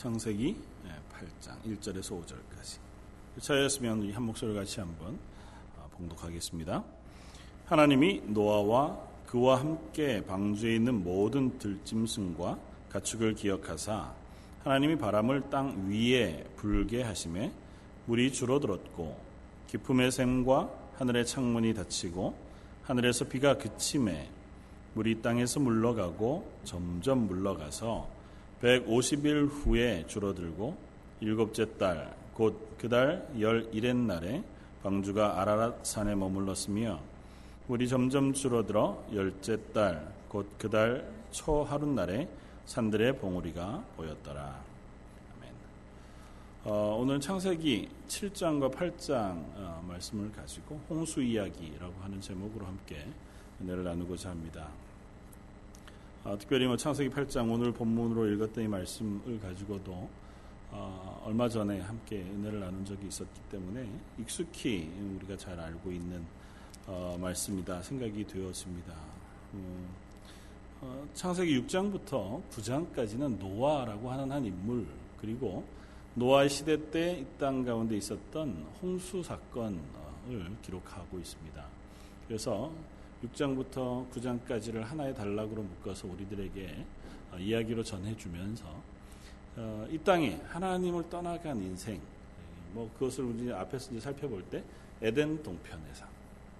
창세기 8장 1절에서 5절까지. 차였으면 우리 한 목소리 같이 한번 어, 봉독하겠습니다. 하나님이 노아와 그와 함께 방주에 있는 모든 들짐승과 가축을 기억하사 하나님이 바람을 땅 위에 불게 하심에 물이 줄어들었고 기품의 샘과 하늘의 창문이 닫히고 하늘에서 비가 그침에 물이 땅에서 물러가고 점점 물러가서 150일 후에 줄어들고 일곱째 달 곧 그 달 열일의 날에 방주가 아라랏 산에 머물렀으며 물이 점점 줄어들어 열째 달 곧 그 달 초 하룻날에 산들의 봉우리가 보였더라. 아멘. 어, 오늘 창세기 7장과 8장 어, 말씀을 가지고 홍수 이야기라고 하는 제목으로 함께 은혜를 나누고자 합니다. 어, 특별히 뭐 창세기 8장 오늘 본문으로 읽었던 이 말씀을 가지고도 어, 얼마 전에 함께 은혜를 나눈 적이 있었기 때문에 익숙히 우리가 잘 알고 있는 어, 말씀이다 생각이 되었습니다. 음, 어, 창세기 6장부터 9장까지는 노아라고 하는 한 인물 그리고 노아 시대 때 이 땅 가운데 있었던 홍수 사건을 기록하고 있습니다. 그래서 6장부터 9장까지를 하나의 단락으로 묶어서 우리들에게 어, 이야기로 전해주면서 어, 이 땅에 하나님을 떠나간 인생, 뭐 그것을 우리 앞에서 이제 살펴볼 때 에덴 동편에서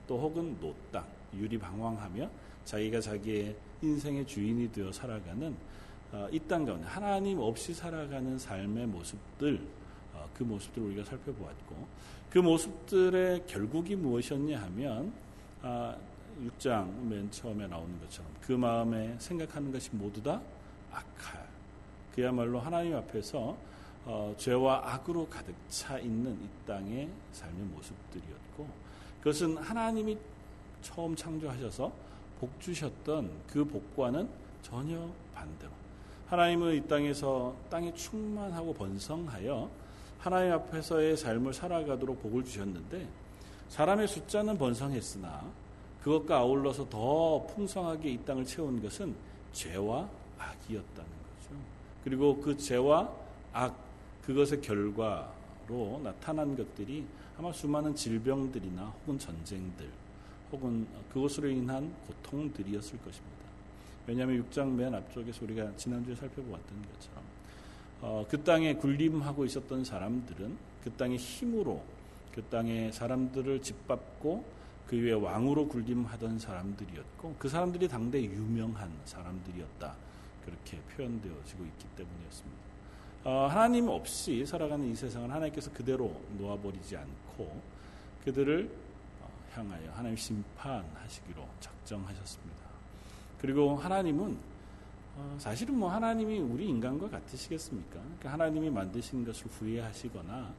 또 혹은 노땅, 유리방황하며 자기가 자기의 인생의 주인이 되어 살아가는 어, 이땅 가운데 하나님 없이 살아가는 삶의 모습들, 그 모습들을 우리가 살펴보았고 그 모습들의 결국이 무엇이었냐 하면 6장 맨 처음에 나오는 것처럼 그 마음에 생각하는 것이 모두 다 악할. 그야말로 하나님 앞에서 어, 죄와 악으로 가득 차 있는 이 땅의 삶의 모습들이었고 그것은 하나님이 처음 창조하셔서 복 주셨던 그 복과는 전혀 반대로 하나님은 이 땅에서 땅에 충만하고 번성하여 하나님 앞에서의 삶을 살아가도록 복을 주셨는데 사람의 숫자는 번성했으나 그것과 아울러서 더 풍성하게 이 땅을 채운 것은 죄와 악이었다는 거죠. 그리고 그 죄와 악, 그것의 결과로 나타난 것들이 아마 수많은 질병들이나 혹은 전쟁들, 혹은 그것으로 인한 고통들이었을 것입니다. 왜냐하면 6장 맨 앞쪽에서 우리가 지난주에 살펴보았던 것처럼 어, 그 땅에 군림하고 있었던 사람들은 그 땅의 힘으로 그 땅의 사람들을 짓밟고 그 위에 왕으로 군림하던 사람들이었고 그 사람들이 당대 유명한 사람들이었다. 그렇게 표현되어지고 있기 때문이었습니다. 어, 하나님 없이 살아가는 이 세상을 하나님께서 그대로 놓아버리지 않고 그들을 어, 향하여 하나님 심판하시기로 작정하셨습니다. 그리고 하나님은 어, 사실은 뭐 하나님이 우리 인간과 같으시겠습니까? 그러니까 하나님이 만드신 것을 후회하시거나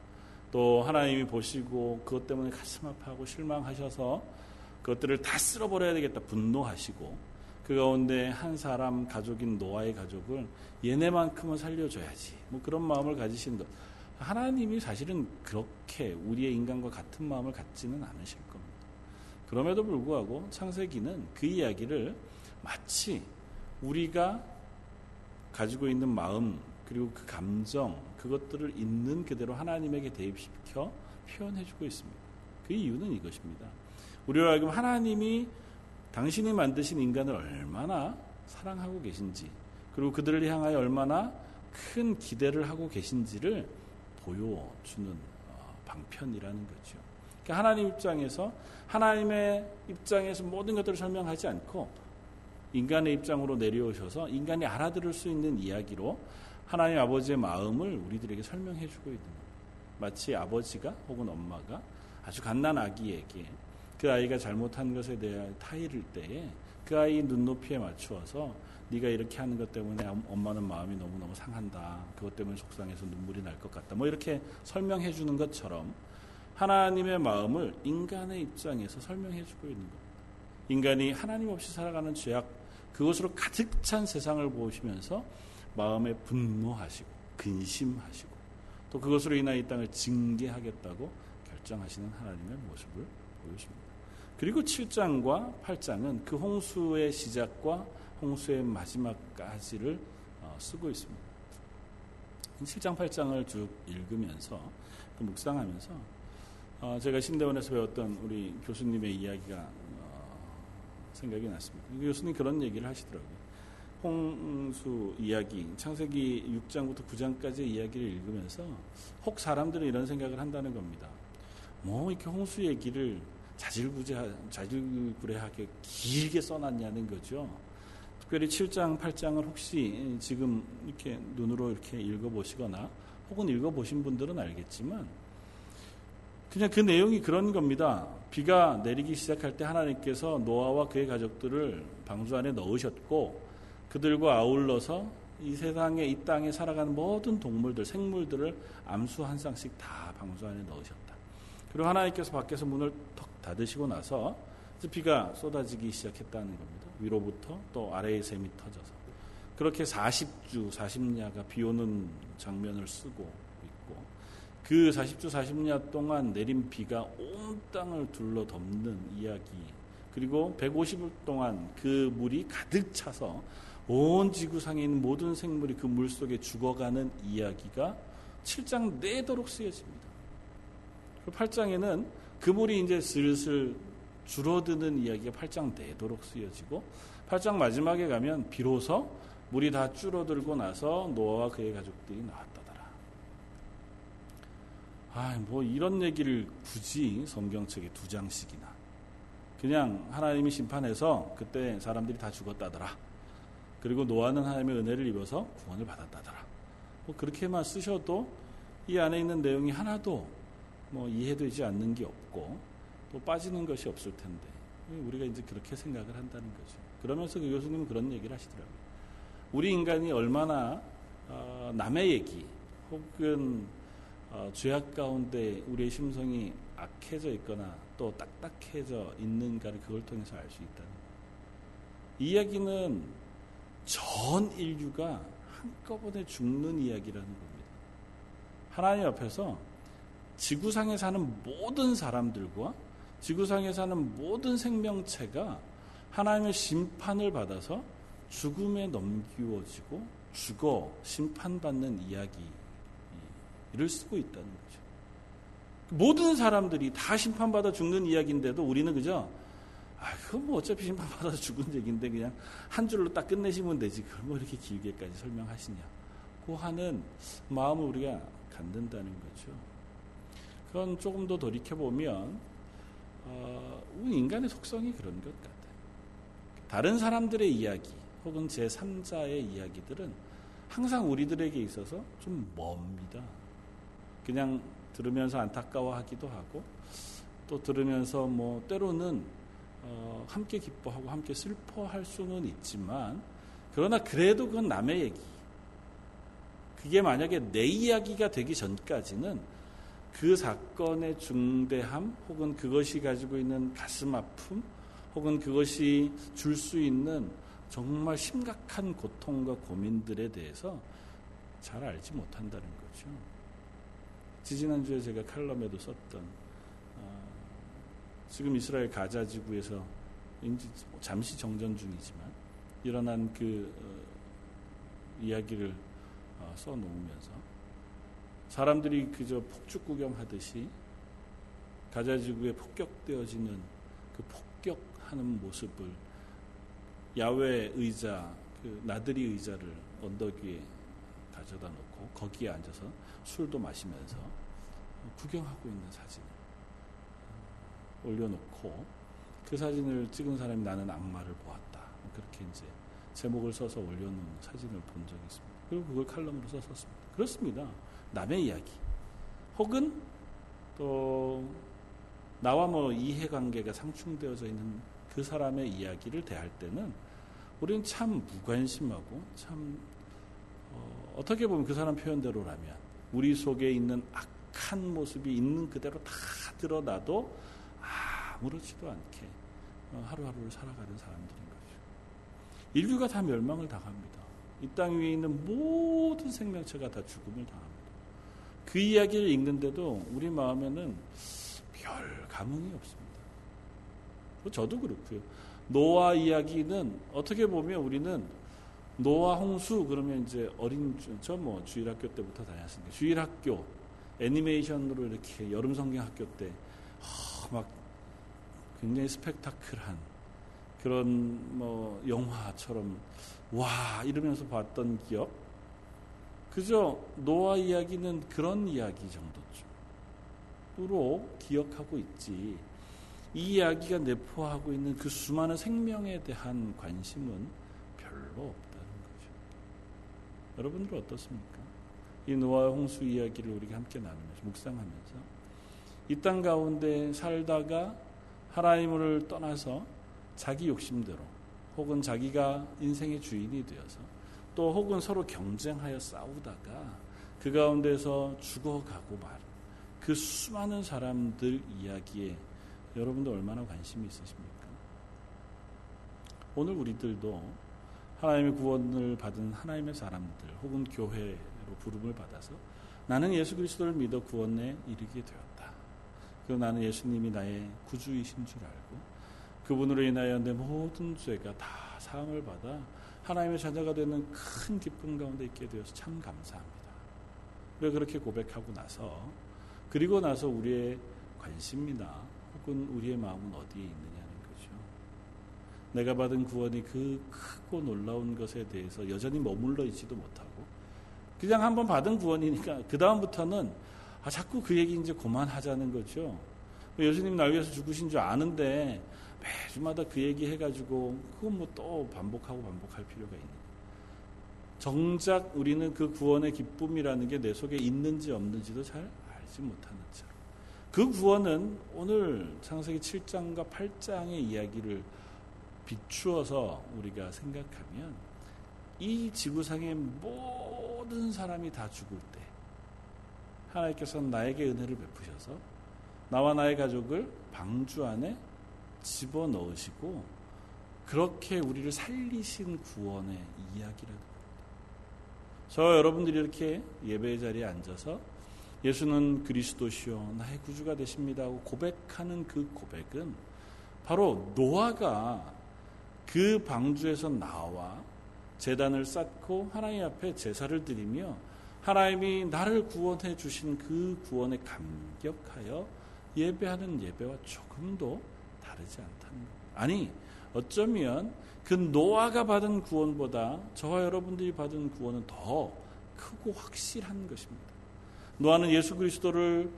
또 하나님이 보시고 그것 때문에 가슴 아파하고 실망하셔서 그것들을 다 쓸어버려야 되겠다. 분노하시고. 그 가운데 한 사람 가족인 노아의 가족을 얘네만큼은 살려줘야지. 뭐 그런 마음을 가지신 것. 하나님이 사실은 그렇게 우리의 인간과 같은 마음을 갖지는 않으실 겁니다. 그럼에도 불구하고 창세기는 그 이야기를 마치 우리가 가지고 있는 마음 그리고 그 감정 그것들을 있는 그대로 하나님에게 대입시켜 표현해주고 있습니다. 그 이유는 이것입니다. 우리로 하여금 하나님이 당신이 만드신 인간을 얼마나 사랑하고 계신지 그리고 그들을 향하여 얼마나 큰 기대를 하고 계신지를 보여주는 어, 방편이라는 거죠. 그러니까 하나님 입장에서 하나님의 입장에서 모든 것들을 설명하지 않고 인간의 입장으로 내려오셔서 인간이 알아들을 수 있는 이야기로 하나님 아버지의 마음을 우리들에게 설명해 주고 있는 겁니다. 마치 아버지가 혹은 엄마가 아주 갓난 아기에게 그 아이가 잘못한 것에 대해 타이를 때에 그 아이 눈높이에 맞추어서 네가 이렇게 하는 것 때문에 엄마는 마음이 너무너무 상한다. 그것 때문에 속상해서 눈물이 날 것 같다. 뭐 이렇게 설명해 주는 것처럼 하나님의 마음을 인간의 입장에서 설명해 주고 있는 겁니다. 인간이 하나님 없이 살아가는 죄악 그것으로 가득 찬 세상을 보시면서 마음에 분노하시고 근심하시고 또 그것으로 인하여 이 땅을 징계하겠다고 결정하시는 하나님의 모습을 보여줍니다. 그리고 7장과 8장은 그 홍수의 시작과 홍수의 마지막까지를 어, 쓰고 있습니다. 7장 8장을 쭉 읽으면서 또 묵상하면서 어, 제가 신대원에서 배웠던 우리 교수님의 이야기가 어, 생각이 났습니다. 그 교수님 그런 얘기를 하시더라고요. 홍수 이야기, 창세기 6장부터 9장까지 이야기를 읽으면서 혹 사람들은 이런 생각을 한다는 겁니다. 뭐 이렇게 홍수 얘기를 자질구레하게 길게 써놨냐는 거죠. 특별히 7장, 8장을 혹시 지금 이렇게 눈으로 이렇게 읽어보시거나 혹은 읽어보신 분들은 알겠지만 그냥 그 내용이 그런 겁니다. 비가 내리기 시작할 때 하나님께서 노아와 그의 가족들을 방주 안에 넣으셨고 그들과 아울러서 이 세상에 이 땅에 살아가는 모든 동물들, 생물들을 암수 한 쌍씩 다 방주 안에 넣으셨다. 그리고 하나님께서 밖에서 문을 턱 닫으시고 나서 비가 쏟아지기 시작했다는 겁니다. 위로부터 또 아래의 샘이 터져서 그렇게 40주 40야가 비 오는 장면을 쓰고 있고 그 40주 40야 동안 내린 비가 온 땅을 둘러 덮는 이야기 그리고 150일 동안 그 물이 가득 차서 온 지구상에 있는 모든 생물이 그 물 속에 죽어가는 이야기가 7장 내도록 쓰여집니다. 8장에는 그 물이 이제 슬슬 줄어드는 이야기가 8장 내도록 쓰여지고 8장 마지막에 가면 비로소 물이 다 줄어들고 나서 노아와 그의 가족들이 나왔다더라. 아, 뭐 이런 얘기를 굳이 성경책에 두 장씩이나 그냥 하나님이 심판해서 그때 사람들이 다 죽었다더라. 그리고 노아는 하나님의 은혜를 입어서 구원을 받았다더라. 뭐 그렇게만 쓰셔도 이 안에 있는 내용이 하나도 뭐 이해되지 않는 게 없고 또 빠지는 것이 없을 텐데 우리가 이제 그렇게 생각을 한다는 거죠. 그러면서 그 교수님은 그런 얘기를 하시더라고요. 우리 인간이 얼마나 어, 남의 얘기 혹은 어, 죄악 가운데 우리의 심성이 악해져 있거나 또 딱딱해져 있는가를 그걸 통해서 알 수 있다는 거예요. 이 이야기는 전 인류가 한꺼번에 죽는 이야기라는 겁니다. 하나님 앞에서 지구상에 사는 모든 사람들과 지구상에 사는 모든 생명체가 하나님의 심판을 받아서 죽음에 넘기워지고 죽어 심판받는 이야기를 쓰고 있다는 거죠. 모든 사람들이 다 심판받아 죽는 이야기인데도 우리는 그저 아, 그건 뭐 어차피 심판 받아서 죽은 얘기인데 그냥 한 줄로 딱 끝내시면 되지. 그걸 뭐 이렇게 길게까지 설명하시냐. 고 하는 마음을 우리가 갖는다는 거죠. 그건 조금 더 돌이켜보면, 어, 인간의 속성이 그런 것 같아요. 다른 사람들의 이야기, 혹은 제3자의 이야기들은 항상 우리들에게 있어서 좀 멉니다. 그냥 들으면서 안타까워하기도 하고, 또 들으면서 뭐, 때로는, 어, 함께 기뻐하고 함께 슬퍼할 수는 있지만, 그러나 그래도 그건 남의 얘기. 그게 만약에 내 이야기가 되기 전까지는 그 사건의 중대함 혹은 그것이 가지고 있는 가슴 아픔 혹은 그것이 줄 수 있는 정말 심각한 고통과 고민들에 대해서 잘 알지 못한다는 거죠. 지지난주에 제가 칼럼에도 썼던 어, 지금 이스라엘 가자 지구에서 뭐 잠시 정전 중이지만 일어난 그 어, 이야기를 어, 써놓으면서 사람들이 그저 폭죽 구경하듯이 가자 지구에 폭격되어지는 그 폭격하는 모습을 야외 의자, 그 나들이 의자를 언덕 위에 가져다 놓고 거기에 앉아서 술도 마시면서 구경하고 있는 사진을 올려놓고 그 사진을 찍은 사람이 나는 악마를 보았다. 그렇게 이제 제목을 써서 올려놓은 사진을 본 적이 있습니다. 그리고 그걸 칼럼으로 썼었습니다. 그렇습니다. 남의 이야기 혹은 또 나와 뭐 이해관계가 상충되어져 있는 그 사람의 이야기를 대할 때는 우리는 참 무관심하고 참 어, 떻게 보면 그 사람 표현대로라면 우리 속에 있는 악한 모습이 있는 그대로 다 드러나도 아무렇지도 않게 어, 하루하루를 살아가는 사람들인 거죠. 인류가 다 멸망을 당합니다. 이 땅 위에 있는 모든 생명체가 다 죽음을 당합니다. 그 이야기를 읽는데도 우리 마음에는 별 감흥이 없습니다. 저도 그렇고요. 노아 이야기는 어떻게 보면 우리는 노아 홍수 그러면 이제 어린 저 뭐 주일학교 때부터 다녔으니까 주일학교 애니메이션으로 이렇게 여름 성경 학교 때 막 굉장히 스펙타클한 그런 뭐 영화처럼 와 이러면서 봤던 기억 그저 노아 이야기는 그런 이야기 정도로 기억하고 있지 이 이야기가 내포하고 있는 그 수많은 생명에 대한 관심은 별로 없다는 거죠. 여러분들 어떻습니까? 이 노아 홍수 이야기를 우리가 함께 나누면서 묵상하면서 이 땅 가운데 살다가 하나님을 떠나서 자기 욕심대로 혹은 자기가 인생의 주인이 되어서 또 혹은 서로 경쟁하여 싸우다가 그 가운데서 죽어가고 말 그 수많은 사람들 이야기에 여러분들 얼마나 관심이 있으십니까? 오늘 우리들도 하나님의 구원을 받은 하나님의 사람들 혹은 교회로 부름을 받아서 나는 예수 그리스도를 믿어 구원에 이르게 되었다. 그 나는 예수님이 나의 구주이신 줄 알고 그분으로 인하여 내 모든 죄가 다 사함을 받아 하나님의 자녀가 되는 큰 기쁨 가운데 있게 되어서 참 감사합니다. 왜 그렇게 고백하고 나서 그리고 나서 우리의 관심이나 혹은 우리의 마음은 어디에 있느냐는 거죠. 내가 받은 구원이 그 크고 놀라운 것에 대해서 여전히 머물러 있지도 못하고 그냥 한번 받은 구원이니까 그 다음부터는 아, 자꾸 그 얘기 이제 그만하자는 거죠. 예수님 날 위해서 죽으신 줄 아는데 매주마다 그 얘기 해가지고 그건 뭐 또 반복하고 반복할 필요가 있는. 정작 우리는 그 구원의 기쁨이라는 게 내 속에 있는지 없는지도 잘 알지 못하는 차. 그 구원은 오늘 창세기 7장과 8장의 이야기를 비추어서 우리가 생각하면 이 지구상의 모든 사람이 다 죽을 때 하나님께서는 나에게 은혜를 베푸셔서 나와 나의 가족을 방주 안에 집어 넣으시고 그렇게 우리를 살리신 구원의 이야기라는 겁니다. 저 여러분들이 이렇게 예배 자리에 앉아서 예수는 그리스도시요 나의 구주가 되십니다 하고 고백하는 그 고백은 바로 노아가 그 방주에서 나와 재단을 쌓고 하나님 앞에 제사를 드리며 하나님이 나를 구원해 주신 그 구원에 감격하여 예배하는 예배와 조금도 다르지 않다는 것. 아니, 어쩌면 그 노아가 받은 구원보다 저와 여러분들이 받은 구원은 더 크고 확실한 것입니다. 노아는 예수 그리스도를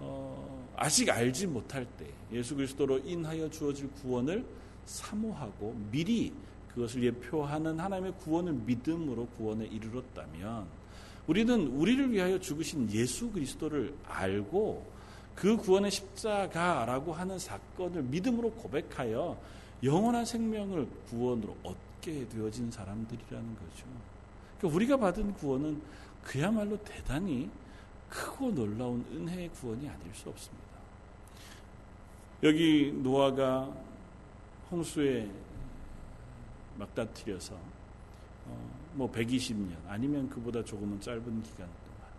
어, 아직 알지 못할 때 예수 그리스도로 인하여 주어질 구원을 사모하고 미리 그것을 예표하는 하나님의 구원을 믿음으로 구원에 이르렀다면 우리는 우리를 위하여 죽으신 예수 그리스도를 알고 그 구원의 십자가라고 하는 사건을 믿음으로 고백하여 영원한 생명을 구원으로 얻게 되어진 사람들이라는 거죠. 그러니까 우리가 받은 구원은 그야말로 대단히 크고 놀라운 은혜의 구원이 아닐 수 없습니다. 여기 노아가 홍수에 막다트려서 어, 뭐 120년 아니면 그보다 조금은 짧은 기간 동안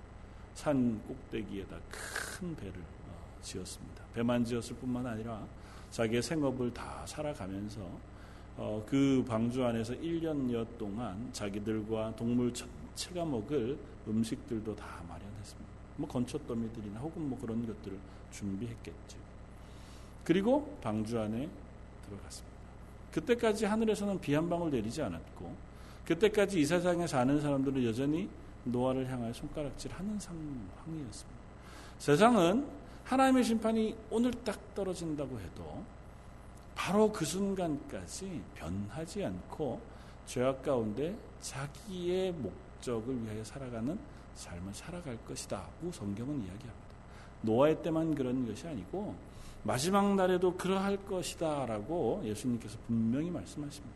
산 꼭대기에다 큰 배를 어, 지었습니다. 배만 지었을 뿐만 아니라 자기의 생업을 다 살아가면서 어, 그 방주 안에서 1년여 동안 자기들과 동물 전체가 먹을 음식들도 다 마련했습니다. 뭐 건초더미들이나 혹은 뭐 그런 것들을 준비했겠죠. 그리고 방주 안에 들어갔습니다. 그때까지 하늘에서는 비 한 방울 내리지 않았고 그때까지 이 세상에 사는 사람들은 여전히 노아를 향하여 손가락질 하는 상황이었습니다. 세상은 하나님의 심판이 오늘 딱 떨어진다고 해도 바로 그 순간까지 변하지 않고 죄악 가운데 자기의 목적을 위하여 살아가는 삶을 살아갈 것이다 고 성경은 이야기합니다. 노아의 때만 그런 것이 아니고 마지막 날에도 그러할 것이다 라고 예수님께서 분명히 말씀하십니다.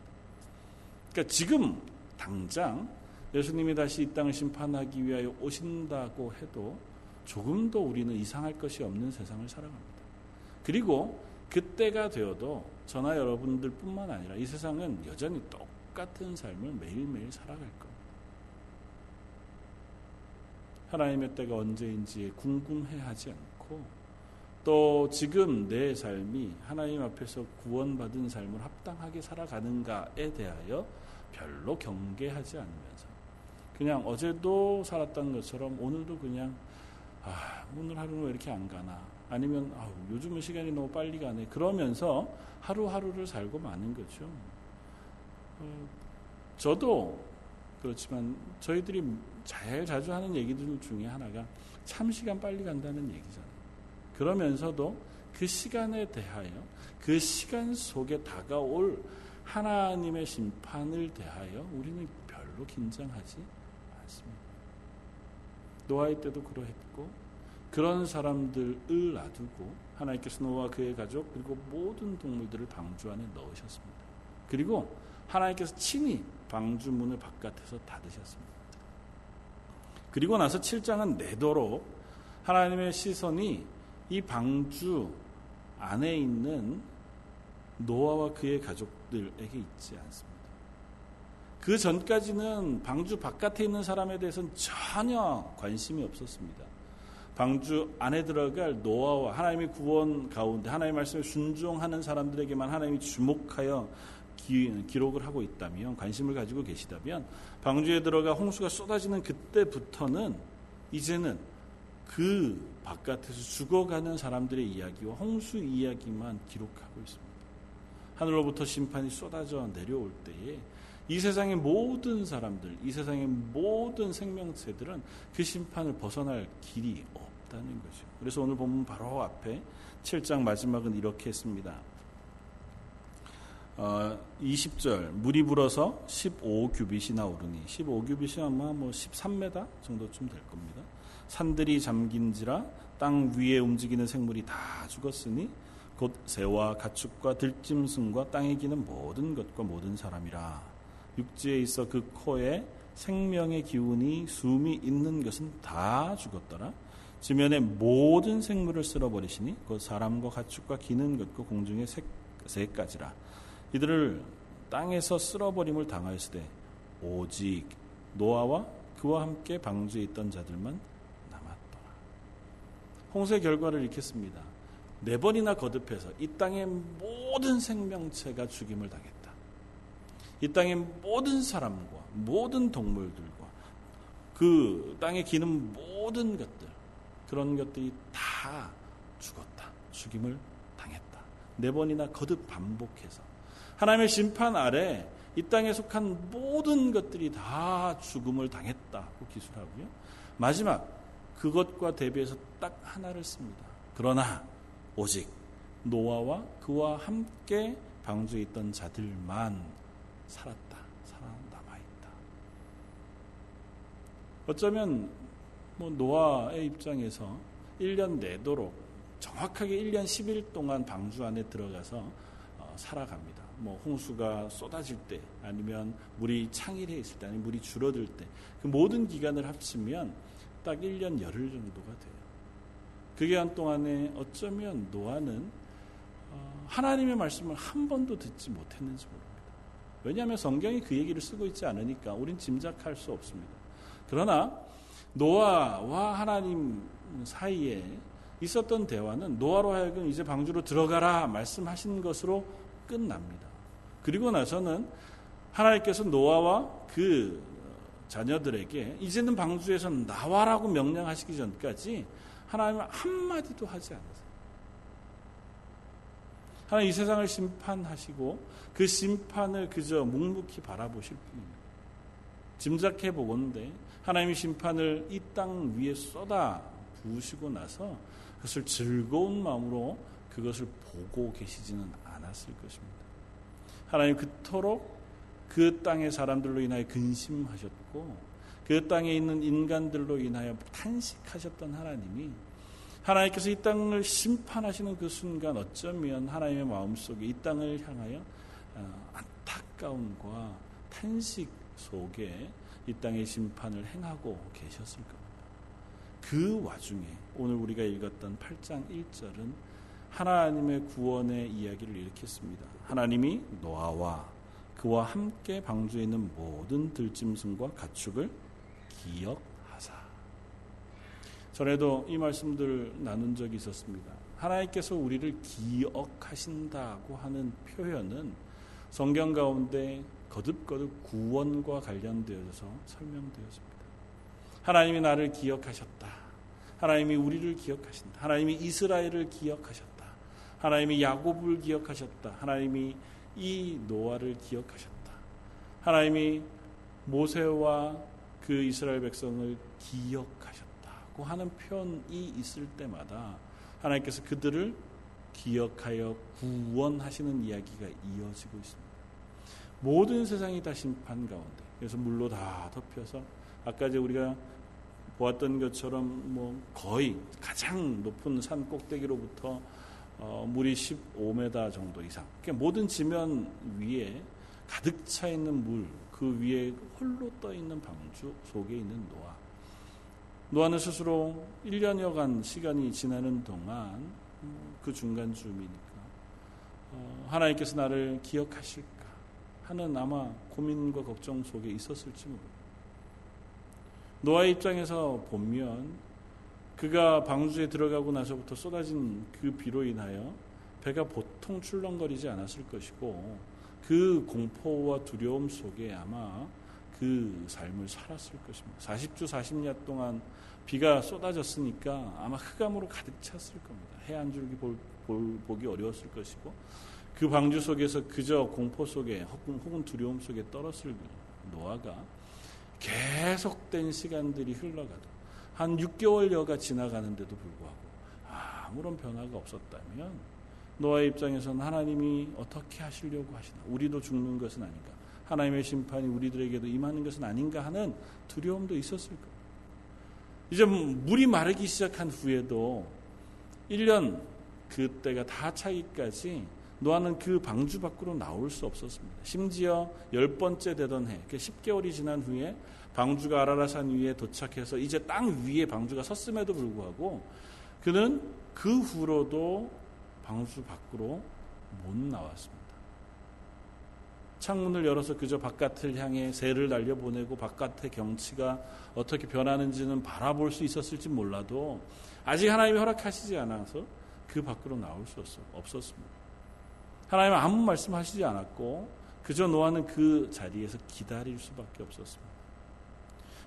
그러니까 지금 당장 예수님이 다시 이 땅을 심판하기 위하여 오신다고 해도 조금도 우리는 이상할 것이 없는 세상을 살아갑니다. 그리고 그때가 되어도 저나 여러분들 뿐만 아니라 이 세상은 여전히 똑같은 삶을 매일매일 살아갈 겁니다. 하나님의 때가 언제인지 궁금해 하지 않고 또 지금 내 삶이 하나님 앞에서 구원받은 삶을 합당하게 살아가는가에 대하여 별로 경계하지 않으면서 그냥 어제도 살았던 것처럼 오늘도 그냥 아, 오늘 하루는 왜 이렇게 안 가나 아니면 아, 요즘은 시간이 너무 빨리 가네 그러면서 하루하루를 살고 마는 거죠. 어, 저도 그렇지만 저희들이 제일 자주 하는 얘기들 중에 하나가 참 시간 빨리 간다는 얘기잖아요. 그러면서도 그 시간에 대하여 그 시간 속에 다가올 하나님의 심판을 대하여 우리는 별로 긴장하지 않습니다. 노아의 때도 그러했고 그런 사람들을 놔두고 하나님께서 노아 그의 가족 그리고 모든 동물들을 방주 안에 넣으셨습니다. 그리고 하나님께서 친히 방주 문을 바깥에서 닫으셨습니다. 그리고 나서 7장은 내도록 하나님의 시선이 이 방주 안에 있는 노아와 그의 가족들에게 있지 않습니다. 그 전까지는 방주 바깥에 있는 사람에 대해서는 전혀 관심이 없었습니다. 방주 안에 들어갈 노아와 하나님의 구원 가운데 하나님의 말씀에 순종하는 사람들에게만 하나님이 주목하여 기, 록을 하고 있다면 관심을 가지고 계시다면 방주에 들어가 홍수가 쏟아지는 그때부터는 이제는 그 바깥에서 죽어가는 사람들의 이야기와 홍수 이야기만 기록하고 있습니다. 하늘로부터 심판이 쏟아져 내려올 때에 이 세상의 모든 사람들, 이 세상의 모든 생명체들은 그 심판을 벗어날 길이 없다는 거죠. 그래서 오늘 보면 바로 앞에 7장 마지막은 이렇게 했습니다. 어, 20절 물이 불어서 15규빗이 나 오르니 15규빗이 아마 뭐 13m 정도쯤 될 겁니다. 산들이 잠긴지라 땅 위에 움직이는 생물이 다 죽었으니 곧 새와 가축과 들짐승과 땅에 기는 모든 것과 모든 사람이라 육지에 있어 그 코에 생명의 기운이 숨이 있는 것은 다 죽었더라. 지면의 모든 생물을 쓸어버리시니 그 사람과 가축과 기는 것과 공중의 새, 새까지라. 이들을 땅에서 쓸어버림을 당하였으되 오직 노아와 그와 함께 방주에 있던 자들만 남았더라. 홍수의 결과를 읽겠습니다. 네 번이나 거듭해서 이 땅의 모든 생명체가 죽임을 당했다. 이 땅의 모든 사람과 모든 동물들과 그 땅에 기는 모든 것들 그런 것들이 다 죽었다. 죽임을 당했다. 네 번이나 거듭 반복해서 하나님의 심판 아래 이 땅에 속한 모든 것들이 다 죽음을 당했다고 기술하고요. 마지막 그것과 대비해서 딱 하나를 씁니다. 그러나 오직 노아와 그와 함께 방주에 있던 자들만 살았다. 살아남아 있다. 어쩌면 뭐 노아의 입장에서 1년 내도록 정확하게 1년 10일 동안 방주 안에 들어가서 어, 살아갑니다. 뭐 홍수가 쏟아질 때 아니면 물이 창일해 있을 때 아니면 물이 줄어들 때 그 모든 기간을 합치면 딱 1년 열흘 정도가 돼요. 그 기간 동안에 어쩌면 노아는 어, 하나님의 말씀을 한 번도 듣지 못했는지 모릅니다. 왜냐하면 성경이 그 얘기를 쓰고 있지 않으니까 우린 짐작할 수 없습니다. 그러나 노아와 하나님 사이에 있었던 대화는 노아로 하여금 이제 방주로 들어가라 말씀하신 것으로 끝납니다. 그리고 나서는 하나님께서 노아와 그 자녀들에게 이제는 방주에서 나와라고 명령하시기 전까지 하나님은 한마디도 하지 않으세요. 하나님 이 세상을 심판하시고 그 심판을 그저 묵묵히 바라보실 뿐입니다. 짐작해 보건데 하나님의 심판을 이 땅 위에 쏟아 부으시고 나서 그것을 즐거운 마음으로 그것을 보고 계시지는 않았을 것입니다. 하나님 그토록 그 땅의 사람들로 인하여 근심하셨고 그 땅에 있는 인간들로 인하여 탄식하셨던 하나님이 하나님께서 이 땅을 심판하시는 그 순간 어쩌면 하나님의 마음속에 이 땅을 향하여 어, 안타까움과 탄식 속에 이 땅의 심판을 행하고 계셨을 겁니다. 그 와중에 오늘 우리가 읽었던 8장 1절은 하나님의 구원의 이야기를 일으켰습니다. 하나님이 노아와 그와 함께 방주에 있는 모든 들짐승과 가축을 기억하사. 전에도 이 말씀들을 나눈 적이 있었습니다. 하나님께서 우리를 기억하신다고 하는 표현은 성경 가운데 거듭거듭 구원과 관련되어서 설명되었습니다. 하나님이 나를 기억하셨다. 하나님이 우리를 기억하신다. 하나님이 이스라엘을 기억하셨다. 하나님이 야곱을 기억하셨다. 하나님이 이 노아를 기억하셨다. 하나님이 모세와 그 이스라엘 백성을 기억하셨다고 하는 표현이 있을 때마다 하나님께서 그들을 기억하여 구원하시는 이야기가 이어지고 있습니다. 모든 세상이 다 심판 가운데 그래서 물로 다 덮여서 아까 이제 우리가 보았던 것처럼 뭐 거의 가장 높은 산 꼭대기로부터 어, 물이 15m 정도 이상. 그러니까 모든 지면 위에 가득 차 있는 물, 그 위에 홀로 떠 있는 방주 속에 있는 노아. 노아는 스스로 1년여간 시간이 지나는 동안 그 중간쯤이니까 어, 하나님께서 나를 기억하실까 하는 아마 고민과 걱정 속에 있었을지 모릅니다. 노아의 입장에서 보면 그가 방주에 들어가고 나서부터 쏟아진 그 비로 인하여 배가 보통 출렁거리지 않았을 것이고 그 공포와 두려움 속에 아마 그 삶을 살았을 것입니다. 40주 40년 동안 비가 쏟아졌으니까 아마 흑암으로 가득 찼을 겁니다. 해 안 줄기 볼, 볼, 보기 어려웠을 것이고 그 방주 속에서 그저 공포 속에 혹은, 혹은 두려움 속에 떨었을 노아가 계속된 시간들이 흘러가도 한 6개월여가 지나가는데도 불구하고 아무런 변화가 없었다면 노아의 입장에서는 하나님이 어떻게 하시려고 하시나 우리도 죽는 것은 아닌가 하나님의 심판이 우리들에게도 임하는 것은 아닌가 하는 두려움도 있었을 겁니다. 이제 물이 마르기 시작한 후에도 1년 그때가 다 차기까지 노아는 그 방주 밖으로 나올 수 없었습니다. 심지어 열 번째 되던 해, 10개월이 그 지난 후에 방주가 아라라산 위에 도착해서 이제 땅 위에 방주가 섰음에도 불구하고 그는 그 후로도 방주 밖으로 못 나왔습니다. 창문을 열어서 그저 바깥을 향해 새를 날려보내고 바깥의 경치가 어떻게 변하는지는 바라볼 수 있었을지 몰라도 아직 하나님이 허락하시지 않아서 그 밖으로 나올 수 없었습니다. 하나님은 아무 말씀하시지 않았고 그저 노아는 그 자리에서 기다릴 수밖에 없었습니다.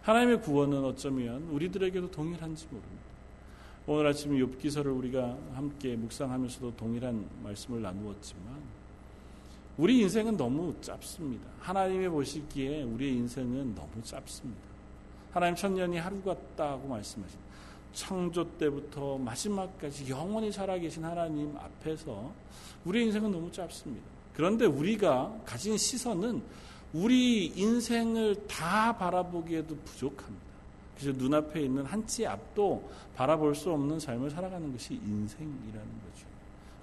하나님의 구원은 어쩌면 우리들에게도 동일한지 모릅니다. 오늘 아침 욥기서를 우리가 함께 묵상하면서도 동일한 말씀을 나누었지만 우리 인생은 너무 짧습니다. 하나님의 보시기에 우리의 인생은 너무 짧습니다. 하나님 천년이 하루 같다고 말씀하십니다. 창조 때부터 마지막까지 영원히 살아계신 하나님 앞에서 우리 인생은 너무 짧습니다. 그런데 우리가 가진 시선은 우리 인생을 다 바라보기에도 부족합니다. 그래서 눈앞에 있는 한치 앞도 바라볼 수 없는 삶을 살아가는 것이 인생이라는 거죠.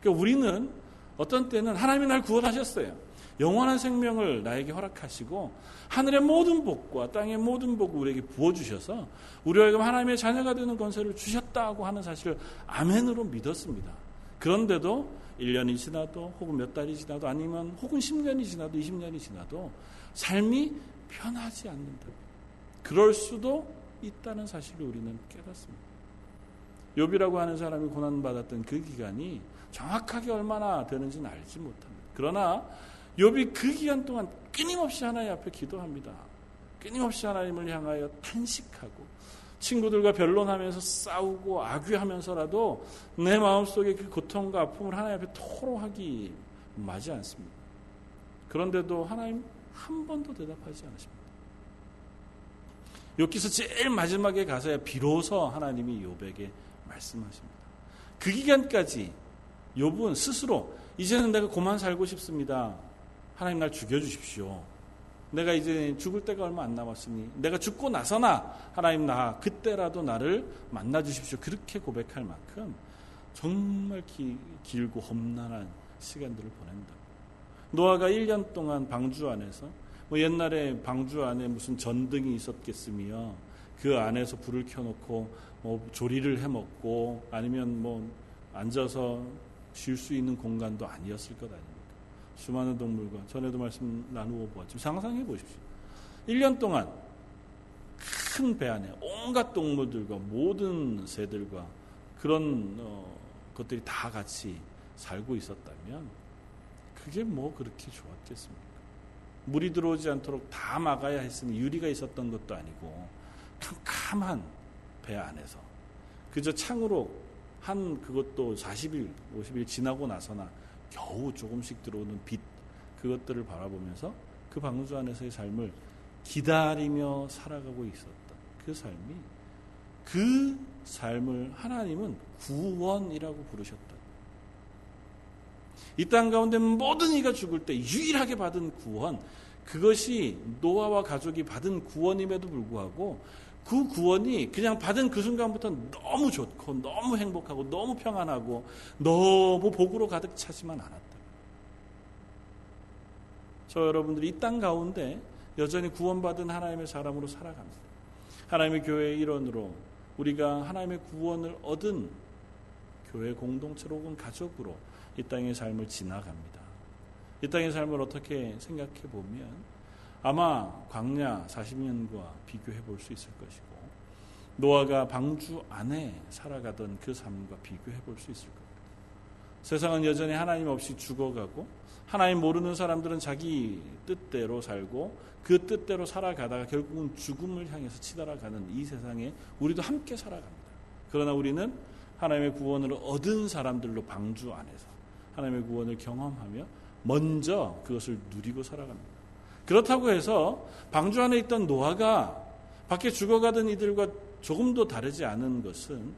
그러니까 우리는 어떤 때는 하나님이 날 구원하셨어요. 영원한 생명을 나에게 허락하시고 하늘의 모든 복과 땅의 모든 복을 우리에게 부어주셔서 우리에게 하나님의 자녀가 되는 권세를 주셨다고 하는 사실을 아멘으로 믿었습니다. 그런데도 1년이 지나도 혹은 몇 달이 지나도 아니면 혹은 10년이 지나도 20년이 지나도 삶이 편하지 않는다. 그럴 수도 있다는 사실을 우리는 깨닫습니다. 욥이라고 하는 사람이 고난 받았던 그 기간이 정확하게 얼마나 되는지는 알지 못합니다. 그러나 욥이 그 기간 동안 끊임없이 하나님 앞에 기도합니다. 끊임없이 하나님을 향하여 탄식하고 친구들과 변론하면서 싸우고 악유하면서라도 내 마음속에 그 고통과 아픔을 하나님 앞에 토로하기 맞지 않습니다. 그런데도 하나님 한 번도 대답하지 않으십니다. 여기서 제일 마지막에 가서야 비로소 하나님이 욥에게 말씀하십니다. 그 기간까지 욥은 스스로 이제는 내가 고만 살고 싶습니다. 하나님 날 죽여주십시오. 내가 이제 죽을 때가 얼마 안 남았으니 내가 죽고 나서나 하나님 나 그때라도 나를 만나 주십시오. 그렇게 고백할 만큼 정말 기, 길고 험난한 시간들을 보낸다. 노아가 1년 동안 방주 안에서 뭐 옛날에 방주 안에 무슨 전등이 있었겠으며 그 안에서 불을 켜놓고 뭐 조리를 해 먹고 아니면 뭐 앉아서 쉴 수 있는 공간도 아니었을 것 아닙니까? 수많은 동물과 전에도 말씀 나누어 보았지만 상상해 보십시오. 1년 동안 큰 배 안에 온갖 동물들과 모든 새들과 그런 어, 것들이 다 같이 살고 있었다면 그게 뭐 그렇게 좋았겠습니까? 물이 들어오지 않도록 다 막아야 했으니 유리가 있었던 것도 아니고 캄캄한 배 안에서 그저 창으로 한 그것도 40일, 50일 지나고 나서나 겨우 조금씩 들어오는 빛 그것들을 바라보면서 그 방주 안에서의 삶을 기다리며 살아가고 있었던 그 삶이 그 삶을 하나님은 구원이라고 부르셨다. 이 땅 가운데 모든 이가 죽을 때 유일하게 받은 구원, 그것이 노아와 가족이 받은 구원임에도 불구하고 그 구원이 그냥 받은 그 순간부터 너무 좋고 너무 행복하고 너무 평안하고 너무 복으로 가득 차지만 않았다. 저 여러분들이 이 땅 가운데 여전히 구원받은 하나님의 사람으로 살아갑니다. 하나님의 교회의 일원으로 우리가 하나님의 구원을 얻은 교회 공동체로 혹은 가족으로 이 땅의 삶을 지나갑니다. 이 땅의 삶을 어떻게 생각해 보면 아마 광야 40년과 비교해 볼 수 있을 것이고 노아가 방주 안에 살아가던 그 삶과 비교해 볼 수 있을 겁니다. 세상은 여전히 하나님 없이 죽어가고 하나님 모르는 사람들은 자기 뜻대로 살고 그 뜻대로 살아가다가 결국은 죽음을 향해서 치달아가는 이 세상에 우리도 함께 살아갑니다. 그러나 우리는 하나님의 구원을 얻은 사람들로 방주 안에서 하나님의 구원을 경험하며 먼저 그것을 누리고 살아갑니다. 그렇다고 해서 방주 안에 있던 노아가 밖에 죽어가던 이들과 조금도 다르지 않은 것은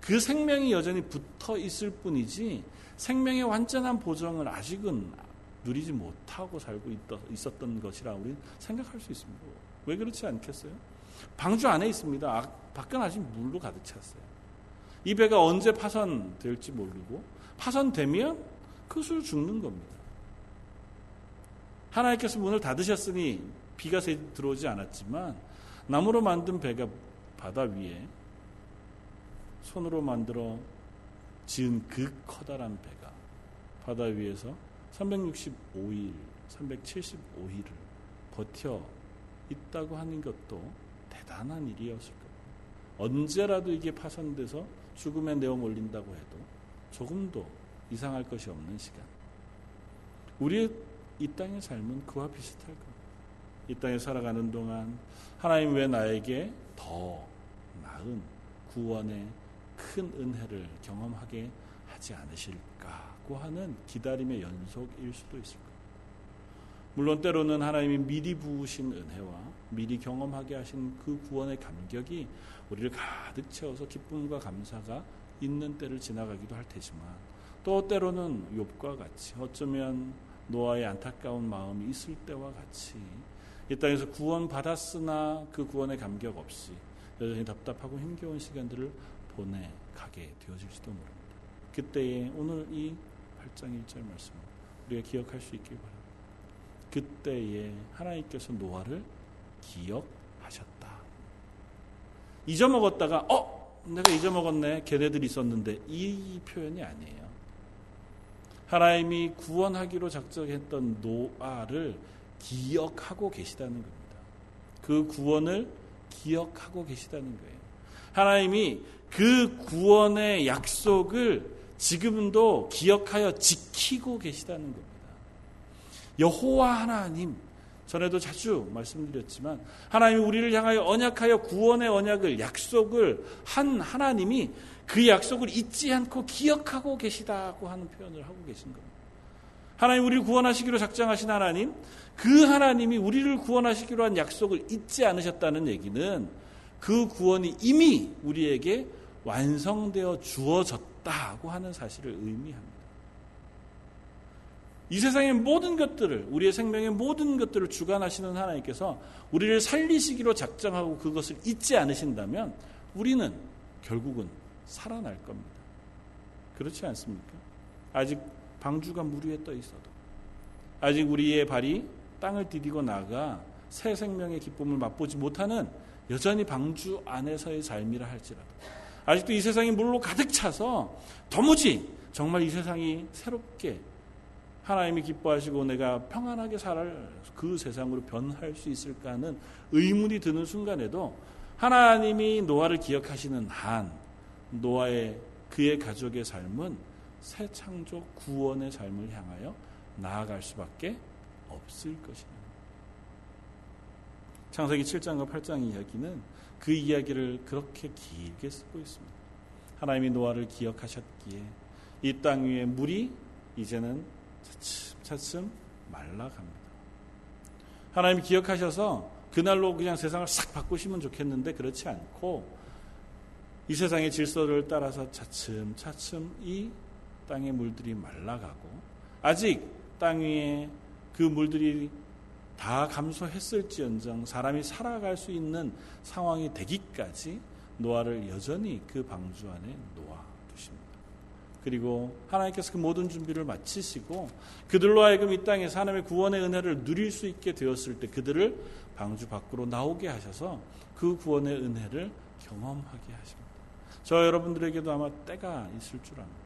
그 생명이 여전히 붙어 있을 뿐이지 생명의 완전한 보정을 아직은 누리지 못하고 살고 있었던 것이라 우리 생각할 수 있습니다. 왜 그렇지 않겠어요? 방주 안에 있습니다. 아, 밖은 아직 물로 가득 찼어요. 이 배가 언제 파손될지 모르고 파손되면 그것을 죽는 겁니다. 하나님께서 문을 닫으셨으니 비가 들어오지 않았지만 나무로 만든 배가 바다 위에 손으로 만들어 지은 그 커다란 배가 바다 위에서 365일, 375일을 버텨 있다고 하는 것도 대단한 일이었을 겁니다. 언제라도 이게 파손돼서 죽음에 내어 몰린다고 해도 조금도 이상할 것이 없는 시간. 우리의 이 땅의 삶은 그와 비슷할 겁니다. 이 땅에 살아가는 동안 하나님 왜 나에게 더 나은 구원의 큰 은혜를 경험하게 하지 않으실까고 하는 기다림의 연속일 수도 있을 겁니다. 물론 때로는 하나님이 미리 부으신 은혜와 미리 경험하게 하신 그 구원의 감격이 우리를 가득 채워서 기쁨과 감사가 있는 때를 지나가기도 할 테지만 또 때로는 욥과 같이 어쩌면 노아의 안타까운 마음이 있을 때와 같이 이 땅에서 구원 받았으나 그 구원의 감격 없이 여전히 답답하고 힘겨운 시간들을 보내 가게 되어질지도 모릅니다. 그때에 오늘 이 8장 1절 말씀 우리가 기억할 수 있길 바랍니다. 그때에 하나님께서 노아를 기억하셨다. 잊어먹었다가 어 내가 잊어먹었네 걔네들이 있었는데 이 표현이 아니에요. 하나님이 구원하기로 작정했던 노아를 기억하고 계시다는 겁니다. 그 구원을 기억하고 계시다는 거예요. 하나님이 그 구원의 약속을 지금도 기억하여 지키고 계시다는 겁니다. 여호와 하나님 전에도 자주 말씀드렸지만 하나님이 우리를 향하여 언약하여 구원의 언약을 약속을 한 하나님이 그 약속을 잊지 않고 기억하고 계시다고 하는 표현을 하고 계신 겁니다. 하나님 우리를 구원하시기로 작정하신 하나님, 그 하나님이 우리를 구원하시기로 한 약속을 잊지 않으셨다는 얘기는 그 구원이 이미 우리에게 완성되어 주어졌다고 하는 사실을 의미합니다. 이 세상의 모든 것들을 우리의 생명의 모든 것들을 주관하시는 하나님께서 우리를 살리시기로 작정하고 그것을 잊지 않으신다면 우리는 결국은 살아날 겁니다. 그렇지 않습니까? 아직 방주가 물 위에 떠 있어도 아직 우리의 발이 땅을 디디고 나가 새 생명의 기쁨을 맛보지 못하는 여전히 방주 안에서의 삶이라 할지라도 아직도 이 세상이 물로 가득 차서 도무지 정말 이 세상이 새롭게 하나님이 기뻐하시고 내가 평안하게 살 그 세상으로 변할 수 있을까 하는 의문이 드는 순간에도 하나님이 노아를 기억하시는 한 노아의 그의 가족의 삶은 새 창조 구원의 삶을 향하여 나아갈 수밖에 없을 것입니다. 창세기 7장과 8장 이야기는 그 이야기를 그렇게 길게 쓰고 있습니다. 하나님이 노아를 기억하셨기에 이 땅 위에 물이 이제는 차츰 차츰 말라갑니다. 하나님이 기억하셔서 그날로 그냥 세상을 싹 바꾸시면 좋겠는데 그렇지 않고 이 세상의 질서를 따라서 차츰 차츰 이 땅의 물들이 말라가고 아직 땅 위에 그 물들이 다 감소했을지언정 사람이 살아갈 수 있는 상황이 되기까지 노아를 여전히 그 방주 안에 놓아 두십니다. 그리고 하나님께서 그 모든 준비를 마치시고 그들로 하여금 이 땅에서 하나님의 구원의 은혜를 누릴 수 있게 되었을 때 그들을 방주 밖으로 나오게 하셔서 그 구원의 은혜를 경험하게 하십니다. 저 여러분들에게도 아마 때가 있을 줄 압니다.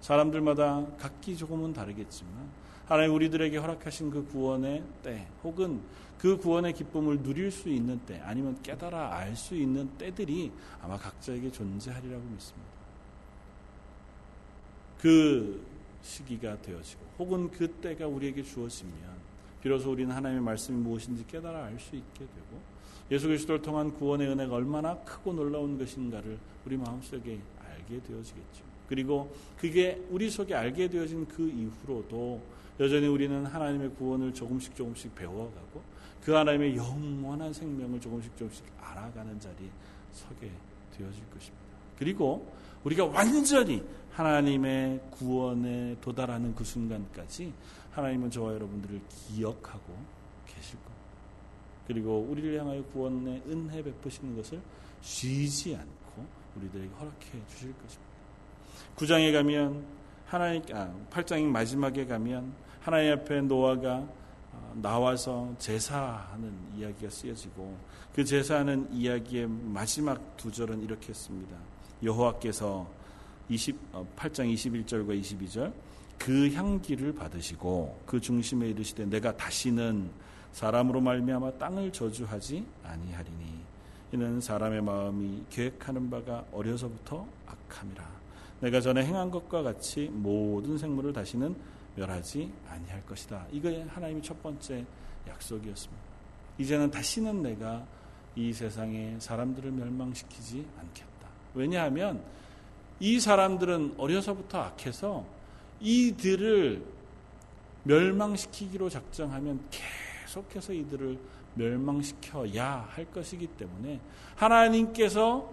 사람들마다 각기 조금은 다르겠지만 하나님 우리들에게 허락하신 그 구원의 때 혹은 그 구원의 기쁨을 누릴 수 있는 때 아니면 깨달아 알 수 있는 때들이 아마 각자에게 존재하리라고 믿습니다. 그 시기가 되어지고 혹은 그 때가 우리에게 주어지면 비로소 우리는 하나님의 말씀이 무엇인지 깨달아 알 수 있게 되고 예수 그리스도를 통한 구원의 은혜가 얼마나 크고 놀라운 것인가를 우리 마음속에 알게 되어지겠죠. 그리고 그게 우리 속에 알게 되어진 그 이후로도 여전히 우리는 하나님의 구원을 조금씩 조금씩 배워가고 그 하나님의 영원한 생명을 조금씩 조금씩 알아가는 자리에 서게 되어질 것입니다. 그리고 우리가 완전히 하나님의 구원에 도달하는 그 순간까지 하나님은 저와 여러분들을 기억하고 계실 겁니다. 그리고 우리를 향하여 구원의 은혜 베푸시는 것을 쉬지 않고 우리들에게 허락해 주실 것입니다. 9장에 가면 하나님 아, 8장의 마지막에 가면 하나님 앞에 노아가 어, 나와서 제사하는 이야기가 쓰여지고 그 제사하는 이야기의 마지막 두 절은 이렇게 했습니다. 여호와께서 20, 8장 21절과 22절 그 향기를 받으시고 그 중심에 이르시되 내가 다시는 사람으로 말미암아 땅을 저주하지 아니하리니 이는 사람의 마음이 계획하는 바가 어려서부터 악함이라 내가 전에 행한 것과 같이 모든 생물을 다시는 멸하지 아니할 것이다. 이거 하나님의 첫 번째 약속이었습니다. 이제는 다시는 내가 이 세상에 사람들을 멸망시키지 않겠다. 왜냐하면 이 사람들은 어려서부터 악해서 이들을 멸망시키기로 작정하면 계속 해서 이들을 멸망시켜야 할 것이기 때문에 하나님께서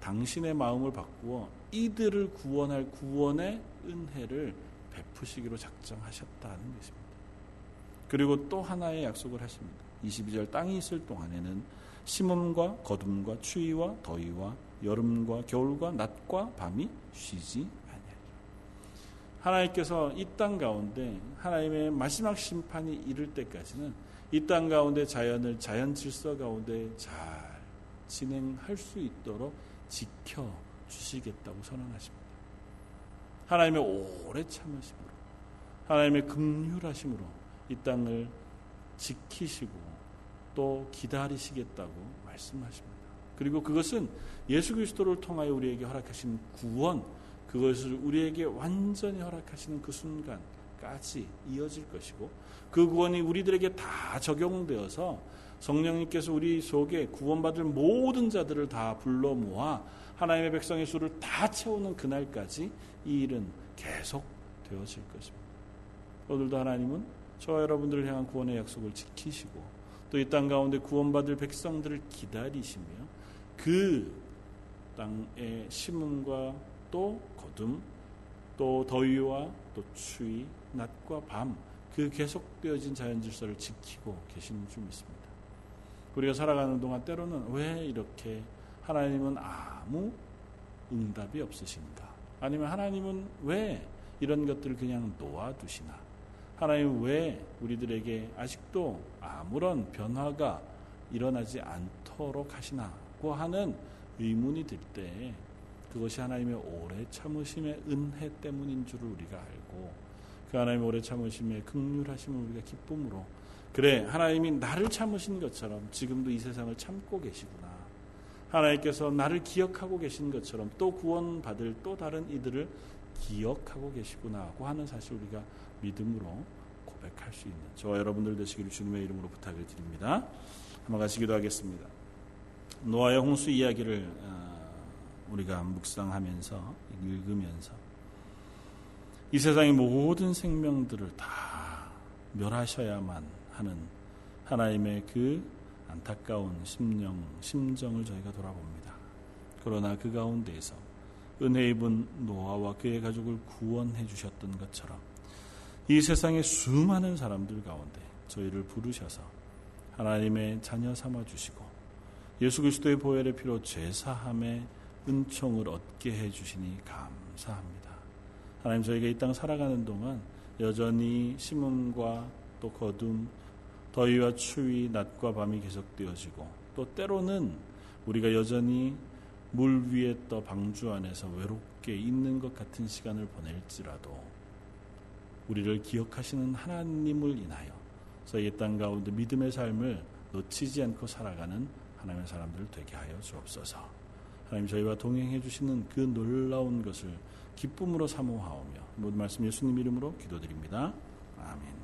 당신의 마음을 바꾸어 이들을 구원할 구원의 은혜를 베푸시기로 작정하셨다는 것입니다. 그리고 또 하나의 약속을 하십니다. 22절 땅이 있을 동안에는 심음과 거둠과 추위와 더위와 여름과 겨울과 낮과 밤이 쉬지 하나님께서 이 땅 가운데 하나님의 마지막 심판이 이를 때까지는 이 땅 가운데 자연을 자연 질서 가운데 잘 진행할 수 있도록 지켜 주시겠다고 선언하십니다. 하나님의 오래 참으심으로 하나님의 긍휼하심으로 이 땅을 지키시고 또 기다리시겠다고 말씀하십니다. 그리고 그것은 예수 그리스도를 통하여 우리에게 허락하신 구원 그것을 우리에게 완전히 허락하시는 그 순간까지 이어질 것이고 그 구원이 우리들에게 다 적용되어서 성령님께서 우리 속에 구원받을 모든 자들을 다 불러 모아 하나님의 백성의 수를 다 채우는 그날까지 이 일은 계속 되어질 것입니다. 오늘도 하나님은 저와 여러분들을 향한 구원의 약속을 지키시고 또 이 땅 가운데 구원받을 백성들을 기다리시며 그 땅의 심음과 또 거둠 또 더위와 또 추위 낮과 밤 그 계속되어진 자연 질서를 지키고 계시는 줄 믿습니다. 우리가 살아가는 동안 때로는 왜 이렇게 하나님은 아무 응답이 없으신가? 아니면 하나님은 왜 이런 것들을 그냥 놓아두시나? 하나님 왜 우리들에게 아직도 아무런 변화가 일어나지 않도록 하시나고 하는 의문이 들 때 그것이 하나님의 오래 참으심의 은혜 때문인 줄을 우리가 알고 그 하나님의 오래 참으심의 극률하심을 우리가 기쁨으로 그래 하나님이 나를 참으신 것처럼 지금도 이 세상을 참고 계시구나 하나님께서 나를 기억하고 계신 것처럼 또 구원받을 또 다른 이들을 기억하고 계시구나 하고 하는 사실 우리가 믿음으로 고백할 수 있는 저와 여러분들 되시기를 주님의 이름으로 부탁을 드립니다. 한번 같이 기도 하겠습니다. 노아의 홍수 이야기를 어, 우리가 묵상하면서 읽으면서 이 세상의 모든 생명들을 다 멸하셔야만 하는 하나님의 그 안타까운 심령, 심정을 저희가 돌아봅니다. 그러나 그 가운데에서 은혜 입은 노아와 그의 가족을 구원해 주셨던 것처럼 이 세상의 수많은 사람들 가운데 저희를 부르셔서 하나님의 자녀 삼아 주시고 예수 그리스도의 보혈의 피로 죄 사함의 은총을 얻게 해 주시니 감사합니다. 하나님 저희가 이땅 살아가는 동안 여전히 심음과 또 거둠, 더위와 추위, 낮과 밤이 계속되어지고 또 때로는 우리가 여전히 물 위에 떠 방주 안에서 외롭게 있는 것 같은 시간을 보낼지라도 우리를 기억하시는 하나님을 인하여 저희 땅 가운데 믿음의 삶을 놓치지 않고 살아가는 하나님의 사람들 되게 하여 주옵소서. 하나님 저희와 동행해 주시는 그 놀라운 것을 기쁨으로 사모하오며 모든 말씀 예수님 이름으로 기도드립니다. 아멘.